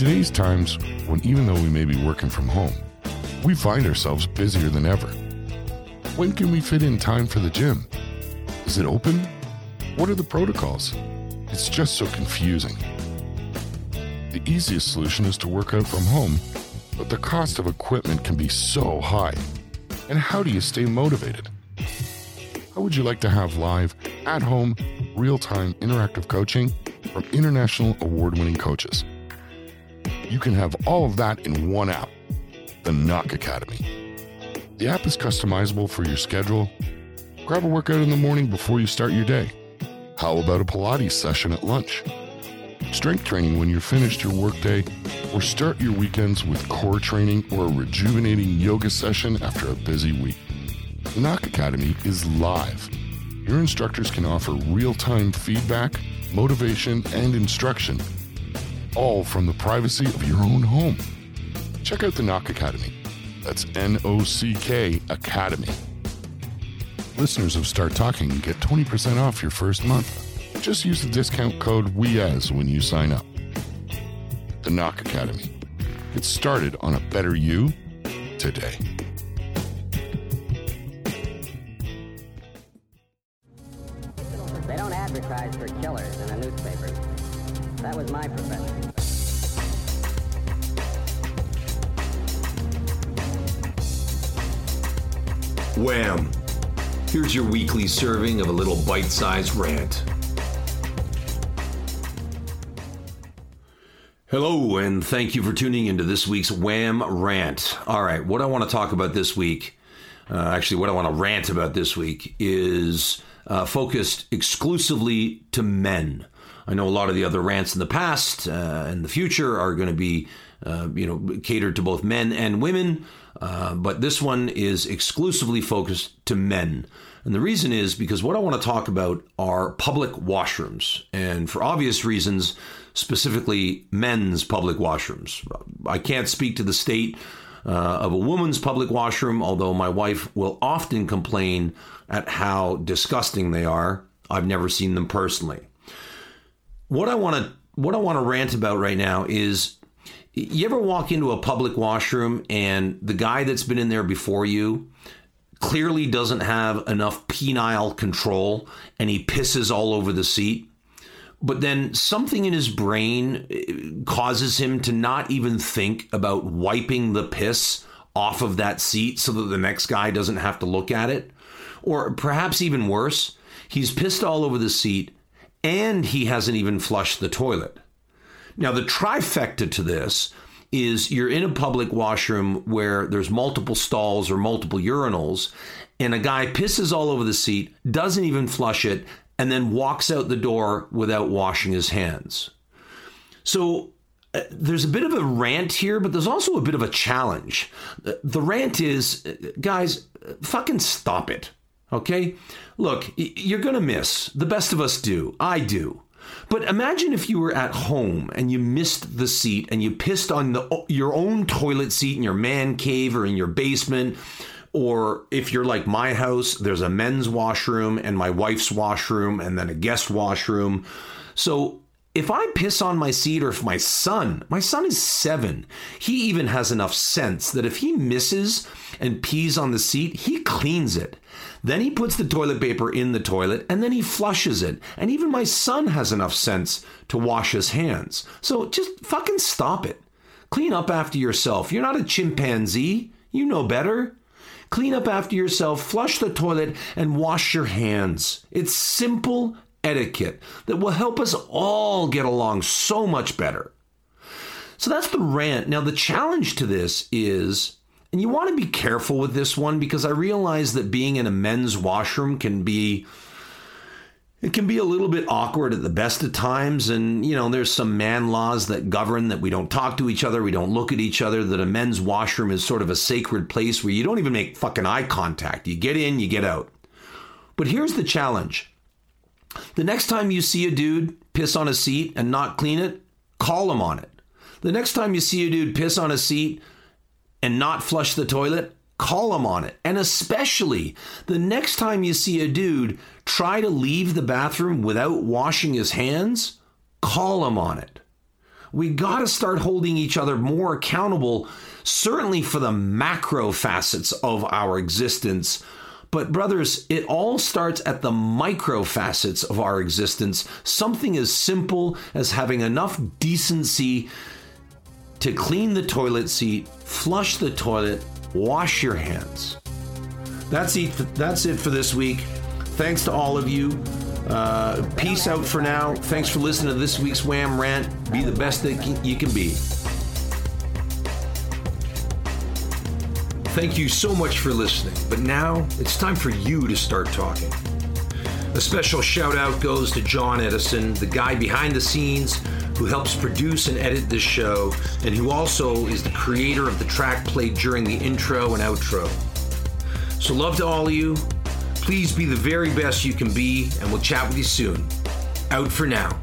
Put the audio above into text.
today's times, when even though we may be working from home, we find ourselves busier than ever. When can we fit in time for the gym? Is it open? What are the protocols? It's just so confusing. The easiest solution is to work out from home, but the cost of equipment can be so high. And how do you stay motivated? How would you like to have live, at home, real time interactive coaching from international award winning coaches? You can have all of that in one app, the Nock Academy. The app is customizable for your schedule. Grab a workout in the morning before you start your day. How about a Pilates session at lunch? Strength training when you're finished your workday, or start your weekends with core training or a rejuvenating yoga session after a busy week. The Nock Academy is live. Your instructors can offer real time feedback, motivation, and instruction, all from the privacy of your own home. Check out the Nock Academy. That's N O C K Academy. Listeners of Start Talking get 20% off your first month. Just use the discount code WEAS when you sign up. The Nock Academy. Get started on a better you today. They don't advertise for killers in a newspaper. That was my profession. Wham! Here's your weekly serving of a little bite sized rant. Hello, and thank you for tuning into this week's Wham Rant. All right, what I want to talk about this week, uh, actually, what I want to rant about this week is uh, focused exclusively to men. I know a lot of the other rants in the past uh, and the future are going to be, uh, you know, catered to both men and women, uh, but this one is exclusively focused to men. And the reason is because what I want to talk about are public washrooms, and for obvious reasons, specifically men's public washrooms. I can't speak to the state uh, of a woman's public washroom, although my wife will often complain at how disgusting they are. I've never seen them personally. What I want to what I want to rant about right now is you ever walk into a public washroom and the guy that's been in there before you clearly doesn't have enough penile control and he pisses all over the seat but then something in his brain eh, causes him to not even think about wiping the piss off of that seat so that the next guy doesn't have to look at it. Or perhaps even worse, he's pissed all over the seat and he hasn't even flushed the toilet. Now, the trifecta to this is you're in a public washroom where there's multiple stalls or multiple urinals, and a guy pisses all over the seat, doesn't even flush it, and then walks out the door without washing his hands. So uh, there's a bit of a rant here, but there's also a bit of a challenge. Uh, the rant is, uh, guys, fucking stop it. Okay? Look, you're going to miss. The best of us do. I do. But imagine if you were at home and you missed the seat and you pissed on the, your own toilet seat in your man cave or in your basement or if you're like my house, there's a men's washroom and my wife's washroom and then a guest washroom. So if I piss on my seat or if my son, my son is seven, he even has enough sense that if he misses and pees on the seat, he cleans it. Then he puts the toilet paper in the toilet and then he flushes it. And even my son has enough sense to wash his hands. So just fucking stop it. Clean up after yourself. You're not a chimpanzee. You know better. Clean up after yourself, flush the toilet, and wash your hands. It's simple etiquette that will help us all get along so much better. So that's the rant. Now, the challenge to this is, and you want to be careful with this one because I realize that being in a men's washroom can be it can be a little bit awkward at the best of times. And you know there's some man laws that govern that we don't talk to each other we don't look at each other that a men's washroom is sort of a sacred place where you don't even make fucking eye contact. You get in you get out. But here's the challenge. The next time you see a dude piss on a seat and not clean it call him on it. The next time you see a dude piss on a seat and not flush the toilet call him on it. And especially the next time you see a dude try to leave the bathroom without washing his hands, call him on it. we got to start holding each other more accountable, certainly for the macro facets of our existence. But, brothers, it all starts at the micro facets of our existence. Something as simple as having enough decency to clean the toilet seat, flush the toilet, wash your hands. That's it, that's it for this week. Thanks to all of you. Uh, peace out for now. Thanks for listening to this week's Wham Rant. Be the best that you can be. Thank you so much for listening, but now it's time for you to start talking. A special shout out goes to John Edison, the guy behind the scenes who helps produce and edit this show, and who also is the creator of the track played during the intro and outro. So, love to all of you. Please be the very best you can be, and we'll chat with you soon. Out for now.